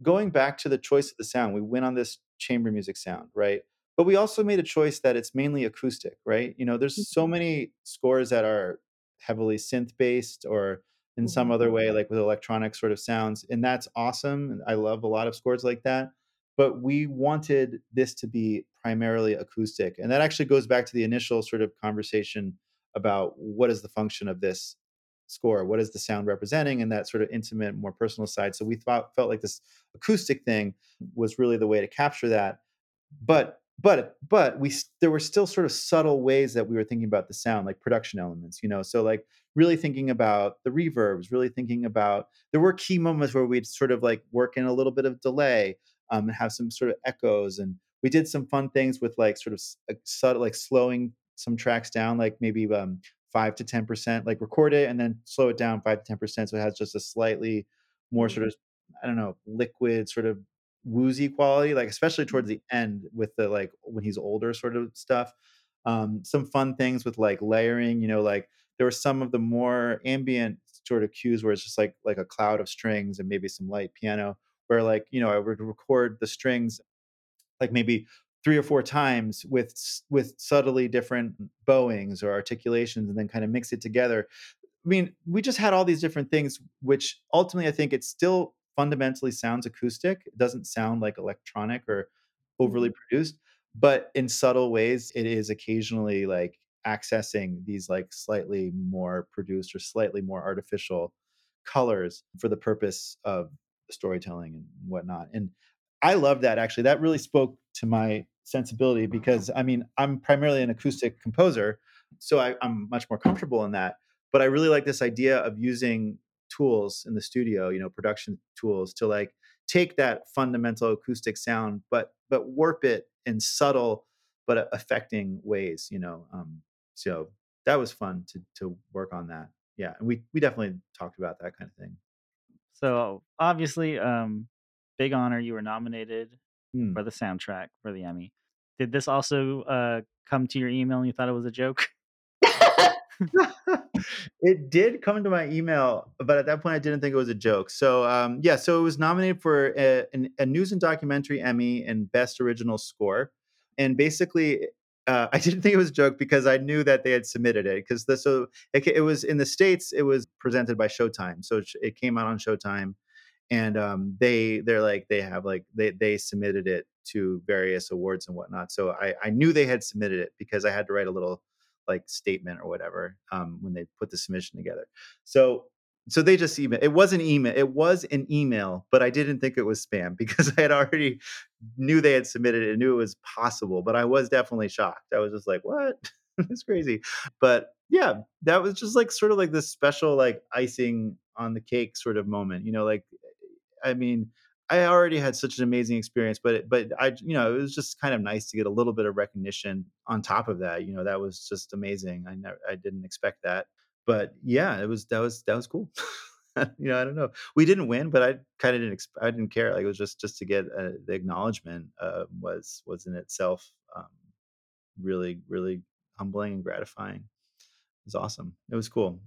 going back to the choice of the sound, we went on this chamber music sound, right? But we also made a choice that it's mainly acoustic, right? You know, there's so Mhm, many scores that are heavily synth based or in some mhm, other way, like with electronic sort of sounds. And that's awesome. And I love a lot of scores like that. But we wanted this to be primarily acoustic. And that actually goes back to the initial sort of conversation about what is the function of this score? What is the sound representing? And that sort of intimate, more personal side. So we thought felt like this acoustic thing was really the way to capture that. But but but we there were still sort of subtle ways that we were thinking about the sound, like production elements, you know. So like really thinking about the reverbs, really thinking about there were key moments where we'd sort of like work in a little bit of delay, um, and have some sort of echoes, and we did some fun things with like sort of like subtle, like slowing some tracks down, like maybe um, five to ten percent, like record it and then slow it down five to ten percent, so it has just a slightly more sort of I don't know liquid sort of woozy quality, like especially towards the end with the like when he's older sort of stuff. Um, some fun things with like layering, you know, like there were some of the more ambient sort of cues where it's just like like a cloud of strings and maybe some light piano where like you know I would record the strings like maybe three or four times with with subtly different bowings or articulations and then kind of mix it together I mean, we just had all these different things, which ultimately I think it's still fundamentally sounds acoustic. It doesn't sound like electronic or overly mhm, produced, but in subtle ways, it is occasionally like accessing these like slightly more produced or slightly more artificial colors for the purpose of storytelling and whatnot. And I love that actually. That really spoke to my sensibility because I mean, I'm primarily an acoustic composer, so I, I'm much more comfortable in that but I really like this idea of using tools in the studio, you know, production tools to like take that fundamental acoustic sound, but but warp it in subtle but affecting ways. You know, um, so that was fun to to work on that. Yeah, and we we definitely talked about that kind of thing. So obviously, um, big honor. You were nominated Hmm. for the soundtrack for the Emmy. Did this also uh, come to your email and you thought it was a joke? it did come to my email, but at that point, I didn't think it was a joke. So, um, yeah, so it was nominated for a, a news and documentary Emmy and Best Original Score. And basically, uh, I didn't think it was a joke because I knew that they had submitted it. Because so it, it was in the states, it was presented by Showtime, so it, it came out on Showtime, and um, they they're like they have like they they submitted it to various awards and whatnot. So I I knew they had submitted it because I had to write a little like statement or whatever um, when they put the submission together. So so they just email. It was an email. It was an email, but I didn't think it was spam because I had already knew they had submitted it, and knew it was possible. But I was definitely shocked. I was just like, "What? It's crazy." But yeah, that was just like sort of like this special like icing on the cake sort of moment. You know, like I mean, I already had such an amazing experience, but it, but I you know it was just kind of nice to get a little bit of recognition on top of that. You know, that was just amazing. I never I didn't expect that, but yeah, it was that was that was cool. you know, I don't know. We didn't win, but I kind of didn't. I didn't care. Like it was just just to get uh, the acknowledgement uh, was was in itself um, really really humbling and gratifying. It was awesome. It was cool.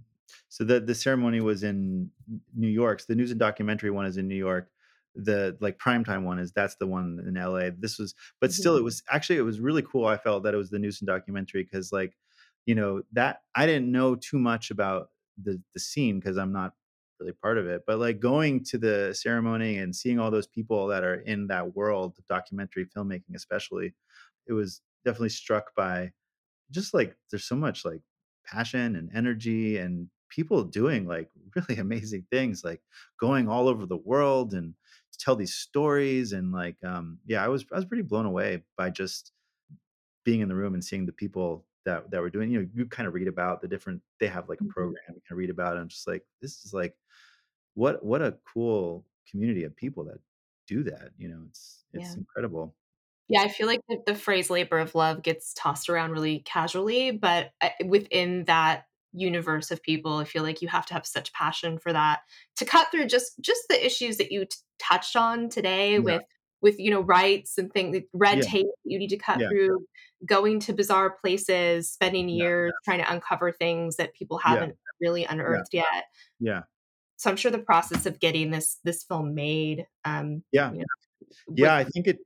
So the the ceremony was in New York. So the news and documentary one is in New York. The like primetime one is that's the one in LA. This was, but still, it Mhm. was actually it was really cool. I felt that it was the news and documentary because like, you know, that I didn't know too much about the the scene because I'm not really part of it. But like going to the ceremony and seeing all those people that are in that world, documentary filmmaking especially, it was definitely struck by just like there's so much like passion and energy and people doing like really amazing things like going all over the world and tell these stories and like um yeah i was i was pretty blown away by just being in the room and seeing the people that that were doing you know you kind of read about the different they have like a Mhm. program you can read about it and just like this is like what what a cool community of people that do that you know it's it's Yeah. incredible Yeah, I feel like the, the phrase labor of love gets tossed around really casually, but uh, within that universe of people, I feel like you have to have such passion for that to cut through just just the issues that you t- touched on today yeah. with with you know rights and things red yeah. tape that you need to cut yeah. through going to bizarre places spending years trying to uncover things that people haven't really unearthed yet. Yeah. So i'm sure the process of getting this this film made um yeah. you know yeah i think it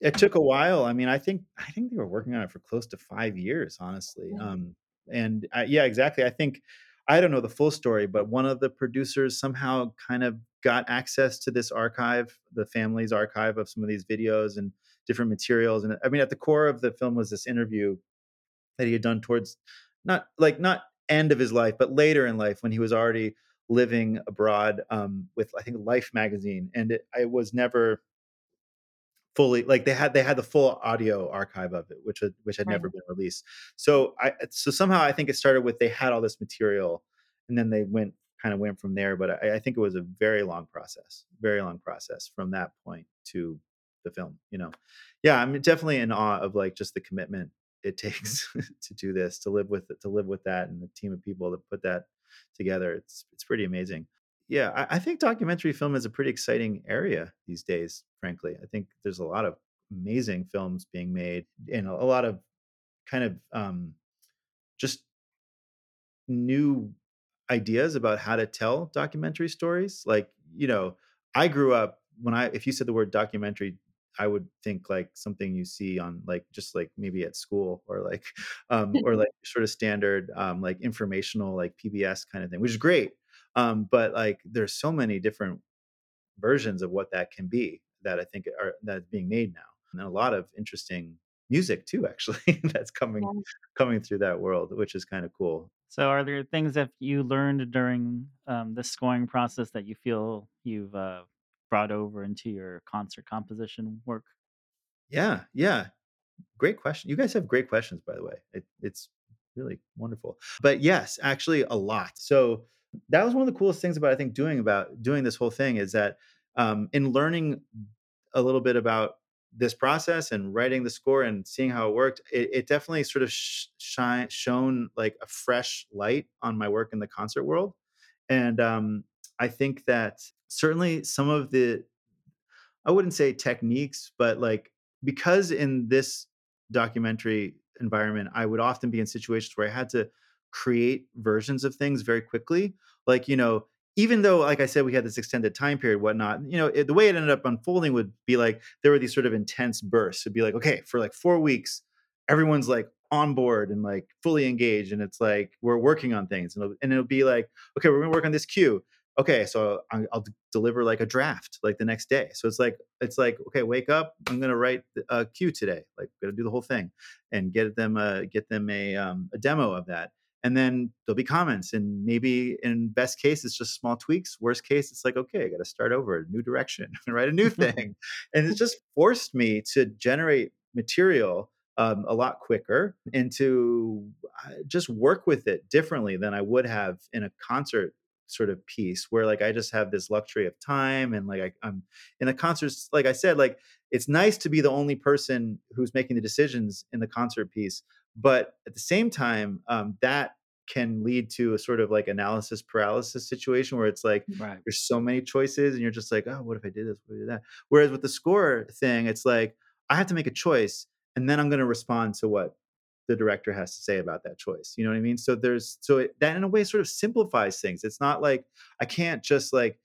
It took a while. I mean, I think I think they were working on it for close to 5 years, honestly. Um, and I yeah, exactly. I think I don't know the full story, but one of the producers somehow kind of got access to this archive, the family's archive of some of these videos and different materials. And I mean, at the core of the film was this interview that he had done towards not like not end of his life, but later in life when he was already living abroad um, with I think Life magazine, and it, I was never fully like they had they had the full audio archive of it which had which had right. never been released. So i uh, so somehow i think it started with they had all this material and then they went kind of went from there but I, I think it was a very long process very long process from that point to the film you know? Yeah i'm definitely in awe of like just the commitment it mm-hmm. takes to do this to live with it to live with that and the team of people that put that together. It's it's pretty amazing yeah, I, I think documentary film is a pretty exciting area these days, frankly. I think there's a lot of amazing films being made and a, a lot of kind of um, just new ideas about how to tell documentary stories. Like, you know, I grew up when I, if you said the word documentary, I would think like something you see on like just like maybe at school or like um or like sort of standard um like informational like PBS kind of thing, which is great. Um, but like there's so many different versions of what that can be that I think are that's being made now. And a lot of interesting music too, actually, that's coming Yeah. coming through that world, which is kind of cool. So, are there things that you learned during um, the scoring process that you feel you've uh, brought over into your concert composition work? Yeah, yeah. Great question. You guys have great questions, by the way. It, it's really wonderful. But yes, actually, a lot. So that was one of the coolest things about I think doing about doing this whole thing is that um, in learning a little bit about this process and writing the score and seeing how it worked, it, it definitely sort of sh- shine shone like a fresh light on my work in the concert world. And um, I think that certainly some of the I wouldn't say techniques, but like because in this documentary environment, I would often be in situations where I had to create versions of things very quickly. Like, you know, even though, like I said, we had this extended time period, whatnot, you know, it, the way it ended up unfolding would be like there were these sort of intense bursts. It'd be like, okay, for like four weeks, everyone's like on board and like fully engaged. And it's like we're working on things. And it'll, and it'll be like, okay, we're gonna work on this cue okay so I, will d- deliver like a draft like the next day so it's like it's like okay wake up i'm gonna write a cue today like gonna do the whole thing and get them a get them a, um, a demo of that and then there'll be comments and maybe in best case it's just small tweaks worst case it's like okay i gotta start over a new direction write a new thing and it just forced me to generate material um, a lot quicker and to uh, just work with it differently than I would have in a concert sort of piece where like I just have this luxury of time and like I, am in the concerts. Like I said, like it's nice to be the only person who's making the decisions in the concert piece, but at the same time, um, that can lead to a sort of like analysis paralysis situation where it's like right. there's so many choices and you're just like, oh, what if I did this? What if I did that? Whereas with the score thing, it's like I have to make a choice and then I'm going to respond to what the director has to say about that choice. You know what I mean? So there's so it, that in a way sort of simplifies things. It's not like I can't just like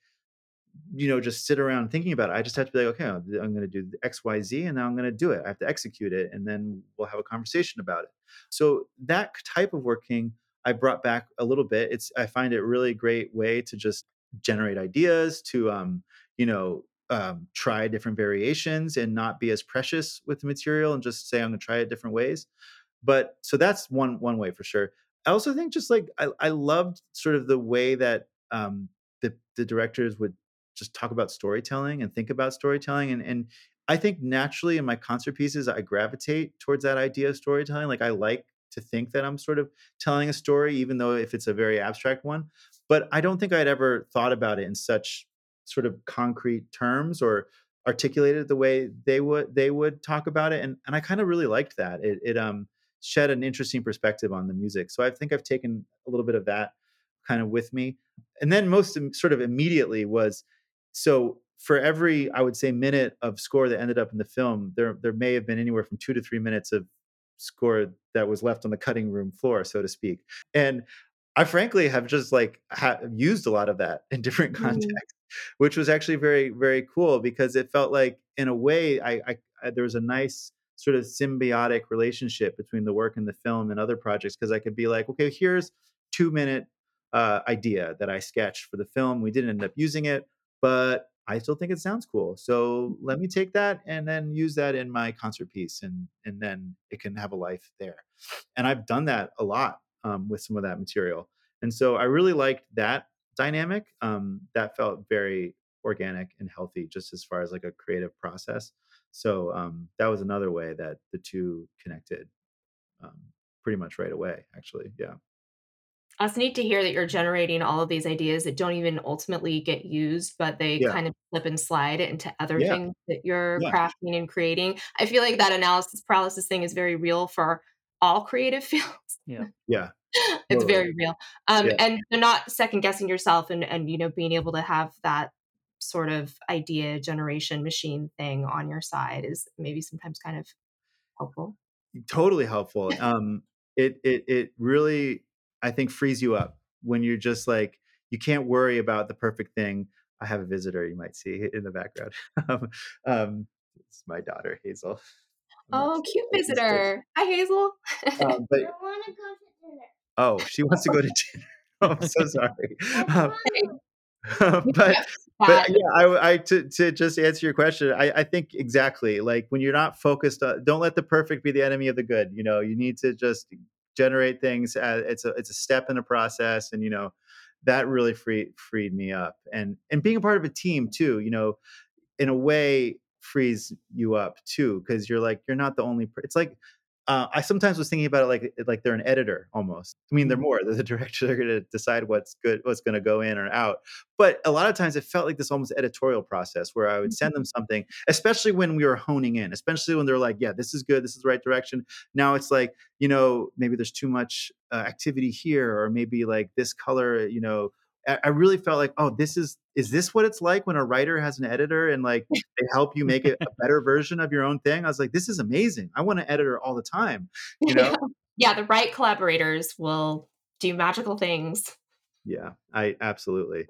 you know just sit around thinking about it. I just have to be like, okay, I'm going to do X, Y, Z, and now I'm going to do it. I have to execute it, and then we'll have a conversation about it. So that type of working I brought back a little bit. It's I find it really great way to just generate ideas to um you know um, try different variations and not be as precious with the material and just say I'm going to try it different ways but so that's one one way for sure i also think just like i, I loved sort of the way that um the the directors would just talk about storytelling and think about storytelling and and i think naturally in my concert pieces i gravitate towards that idea of storytelling like i like to think that i'm sort of telling a story even though if it's a very abstract one but i don't think i'd ever thought about it in such sort of concrete terms or articulated the way they would they would talk about it and and I kind of really liked that it, it um shed an interesting perspective on the music. So I think I've taken a little bit of that kind of with me. And then most sort of immediately was so for every I would say minute of score that ended up in the film, there there may have been anywhere from 2 to 3 minutes of score that was left on the cutting room floor, so to speak. And I frankly have just like ha- used a lot of that in different mm. contexts, mm. which was actually very very cool because it felt like in a way I, I, I there was a nice sort of symbiotic relationship between the work and the film and other projects because I could be like, okay, here's two minute uh, idea that I sketched for the film. We didn't end up using it, but I still think it sounds cool. So let me take that and then use that in my concert piece, and and then it can have a life there. And I've done that a lot um, with some of that material, and so I really liked that dynamic. Um, that felt very organic and healthy, just as far as like a creative process. So um, that was another way that the two connected um, pretty much right away, actually. Yeah. It's neat to hear that you're generating all of these ideas that don't even ultimately get used, but they Yeah. kind of slip and slide into other Yeah. things that you're Yeah. crafting and creating. I feel like that analysis paralysis thing is very real for all creative fields. Yeah. Yeah. It's Totally. very real. Um, Yeah. and you're not second guessing yourself and, and, you know, being able to have that sort of idea generation machine thing on your side is maybe sometimes kind of helpful. Totally helpful. Um, it it it really I think frees you up when you're just like you can't worry about the perfect thing. I have a visitor you might see in the background. um, um, it's my daughter Hazel. Oh, cute visitor. Hi, Hazel. Um, but oh, she wants to go to dinner. Oh, I'm so sorry. Um, but but yeah, I, I to to just answer your question, I, I think exactly like when you're not focused, on, don't let the perfect be the enemy of the good. You know, you need to just generate things. As, it's a it's a step in the process, and you know that really freed freed me up. And and being a part of a team too, you know, in a way frees you up too because you're like you're not the only. It's like uh, I sometimes was thinking about it like like they're an editor almost. I mean, they're Mhm. more. They're the director. They're going to decide what's good, what's going to go in or out. But a lot of times, it felt like this almost editorial process where I would send them something, especially when we were honing in, especially when they're like, "Yeah, this is good. This is the right direction." Now it's like, you know, maybe there's too much uh, activity here, or maybe like this color, you know. I really felt like, oh, this is is this what it's like when a writer has an editor and like they help you make it a better version of your own thing? I was like, this is amazing. I want an editor all the time, you know? yeah, the right collaborators will do magical things. Yeah, I absolutely,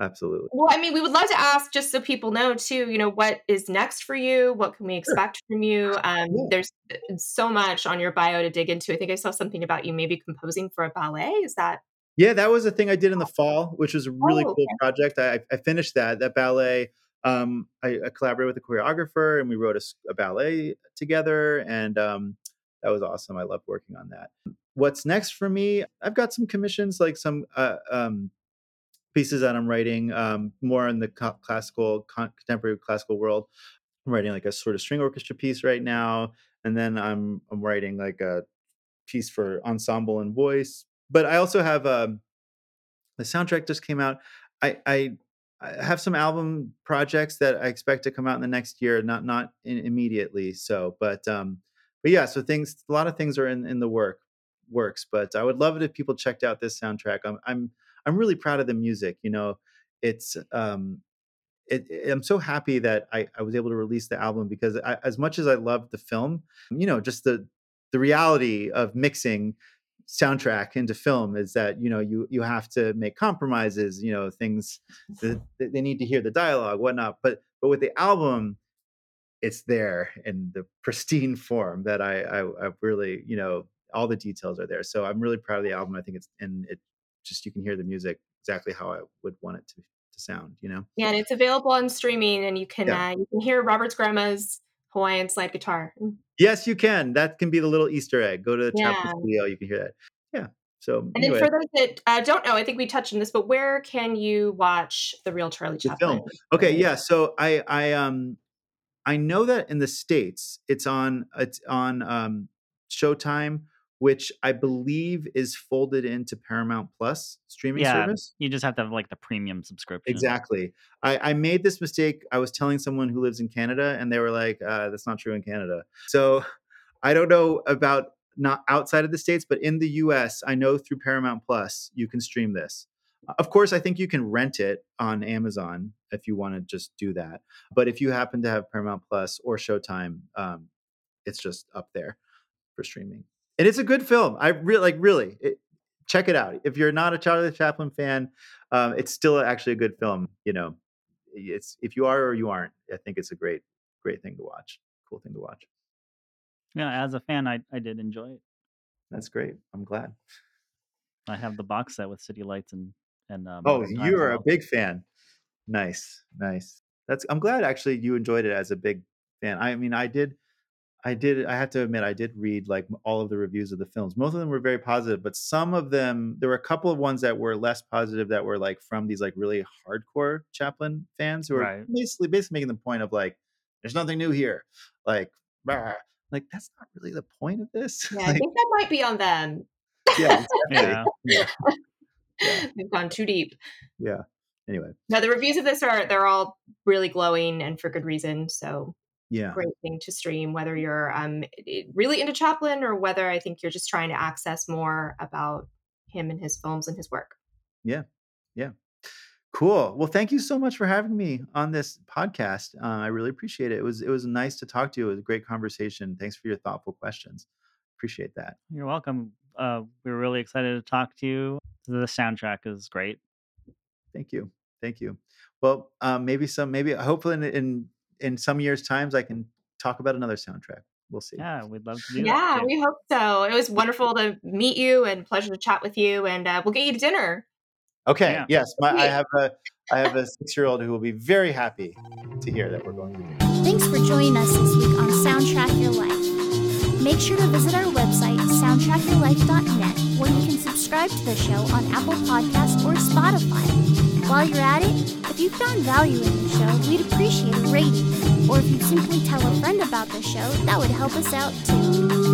absolutely. Well, I mean, we would love to ask just so people know too, you know, what is next for you? What can we Sure. expect from you? Um, Yeah. there's uh, so much on your bio to dig into. I think I saw something about you maybe composing for a ballet. Is that? Yeah, that was a thing I did in the fall, which was a really Oh, cool project. I, I finished that that ballet. Um, I, I collaborated with a choreographer, and we wrote a ballet together, and um, that was awesome. I loved working on that. What's next for me? I've got some commissions, like some uh, um, pieces that I'm writing, um, more in the co- classical, con- contemporary classical world. I'm writing like a sort of string orchestra piece right now, and then I'm I'm writing like a piece for ensemble and voice. But I also have um, the soundtrack just came out. I, I I have some album projects that I expect to come out in the next year, not not in, immediately. So, but um, but yeah, so things a lot of things are in in the work works. But I would love it if people checked out this soundtrack. I'm I'm I'm really proud of the music. You know, it's um it, it- I'm so happy that I, I was able to release the album because I, as much as I loved the film, you know, just the the reality of mixing soundtrack into film is that you know you you have to make compromises. You know, things that that they need to hear the dialogue, whatnot. But but with the album, it's there in the pristine form that I I, I really you know all the details are there. So I'm really proud of the album. I think it's and it just you can hear the music exactly how I would want it to to sound. You know. Yeah, and it's available on streaming, and you can Yeah. uh, you can hear Robert's grandma's Hawaiian slide guitar. Mm, Yes, you can. That can be the little Easter egg. Go to the Yeah. Studio, you can hear that. Yeah. So And then for those that uh, don't know, I think we touched on this, but where can you watch the real Charlie the Chaplin? film. Okay, yeah. So I I um I know that in the States it's on it's on um Showtime, which I believe is folded into Paramount Plus streaming Yeah, service. you just have to have like the premium subscription. Exactly. I, I made this mistake. I was telling someone who lives in Canada, and they were like, uh, "That's not true in Canada." So I don't know about not outside of the states, but in the U.S., I know through Paramount Plus you can stream this. Of course, I think you can rent it on Amazon if you want to just do that. But if you happen to have Paramount Plus or Showtime, um, it's just up there for streaming. And it's a good film. I really like really it, check it out. If you're not a Charlie Chaplin fan, um, it's still actually a good film. You know, it's if you are or you aren't, I think it's a great great thing to watch. Cool thing to watch. Yeah, as a fan, I I did enjoy it. That's great. I'm glad. I have the box set with City Lights and and uh, Oh, you are a big fan. Nice, nice. That's. I'm glad actually you enjoyed it as a big fan. I mean, I did. I did. I have to admit, I did read like all of the reviews of the films. Most of them were very positive, but some of them, there were a couple of ones that were less positive. That were like from these like really hardcore Chaplin fans who are Right. basically basically making the point of like, there's nothing new here. Like, "Bah." like that's not really the point of this. Yeah, I think that might be on them. yeah, exactly. Yeah. yeah, yeah, They've gone too deep. yeah. Anyway, now the reviews of this are they're all really glowing and for good reason. So yeah, great thing to stream, whether you're um really into Chaplin or whether I think you're just trying to access more about him and his films and his work. yeah, yeah. Cool. Well, thank you so much for having me on this podcast. Uh, I really appreciate it. It was it was nice to talk to you. It was a great conversation. Thanks for your thoughtful questions. Appreciate that. You're welcome. Uh, we were really excited to talk to you. The soundtrack is great. Thank you. Thank you. Well, um, maybe some maybe hopefully in, in in some years times I can talk about another soundtrack. We'll see. Yeah, we'd love to do Yeah, that. too. we hope so. It was wonderful to meet you and pleasure to chat with you. And uh, we'll get you to dinner. Okay. Yeah. Yes, my, I have a I have a six year old who will be very happy to hear that we're going to do. Thanks for joining us this week on Soundtrack Your Life. Make sure to visit our website, soundtrackyourlife.net, where you can subscribe to the show on Apple Podcasts or Spotify. While you're at it, if you found value in the show, we'd appreciate a rating. Or if you'd simply tell a friend about the show, that would help us out too.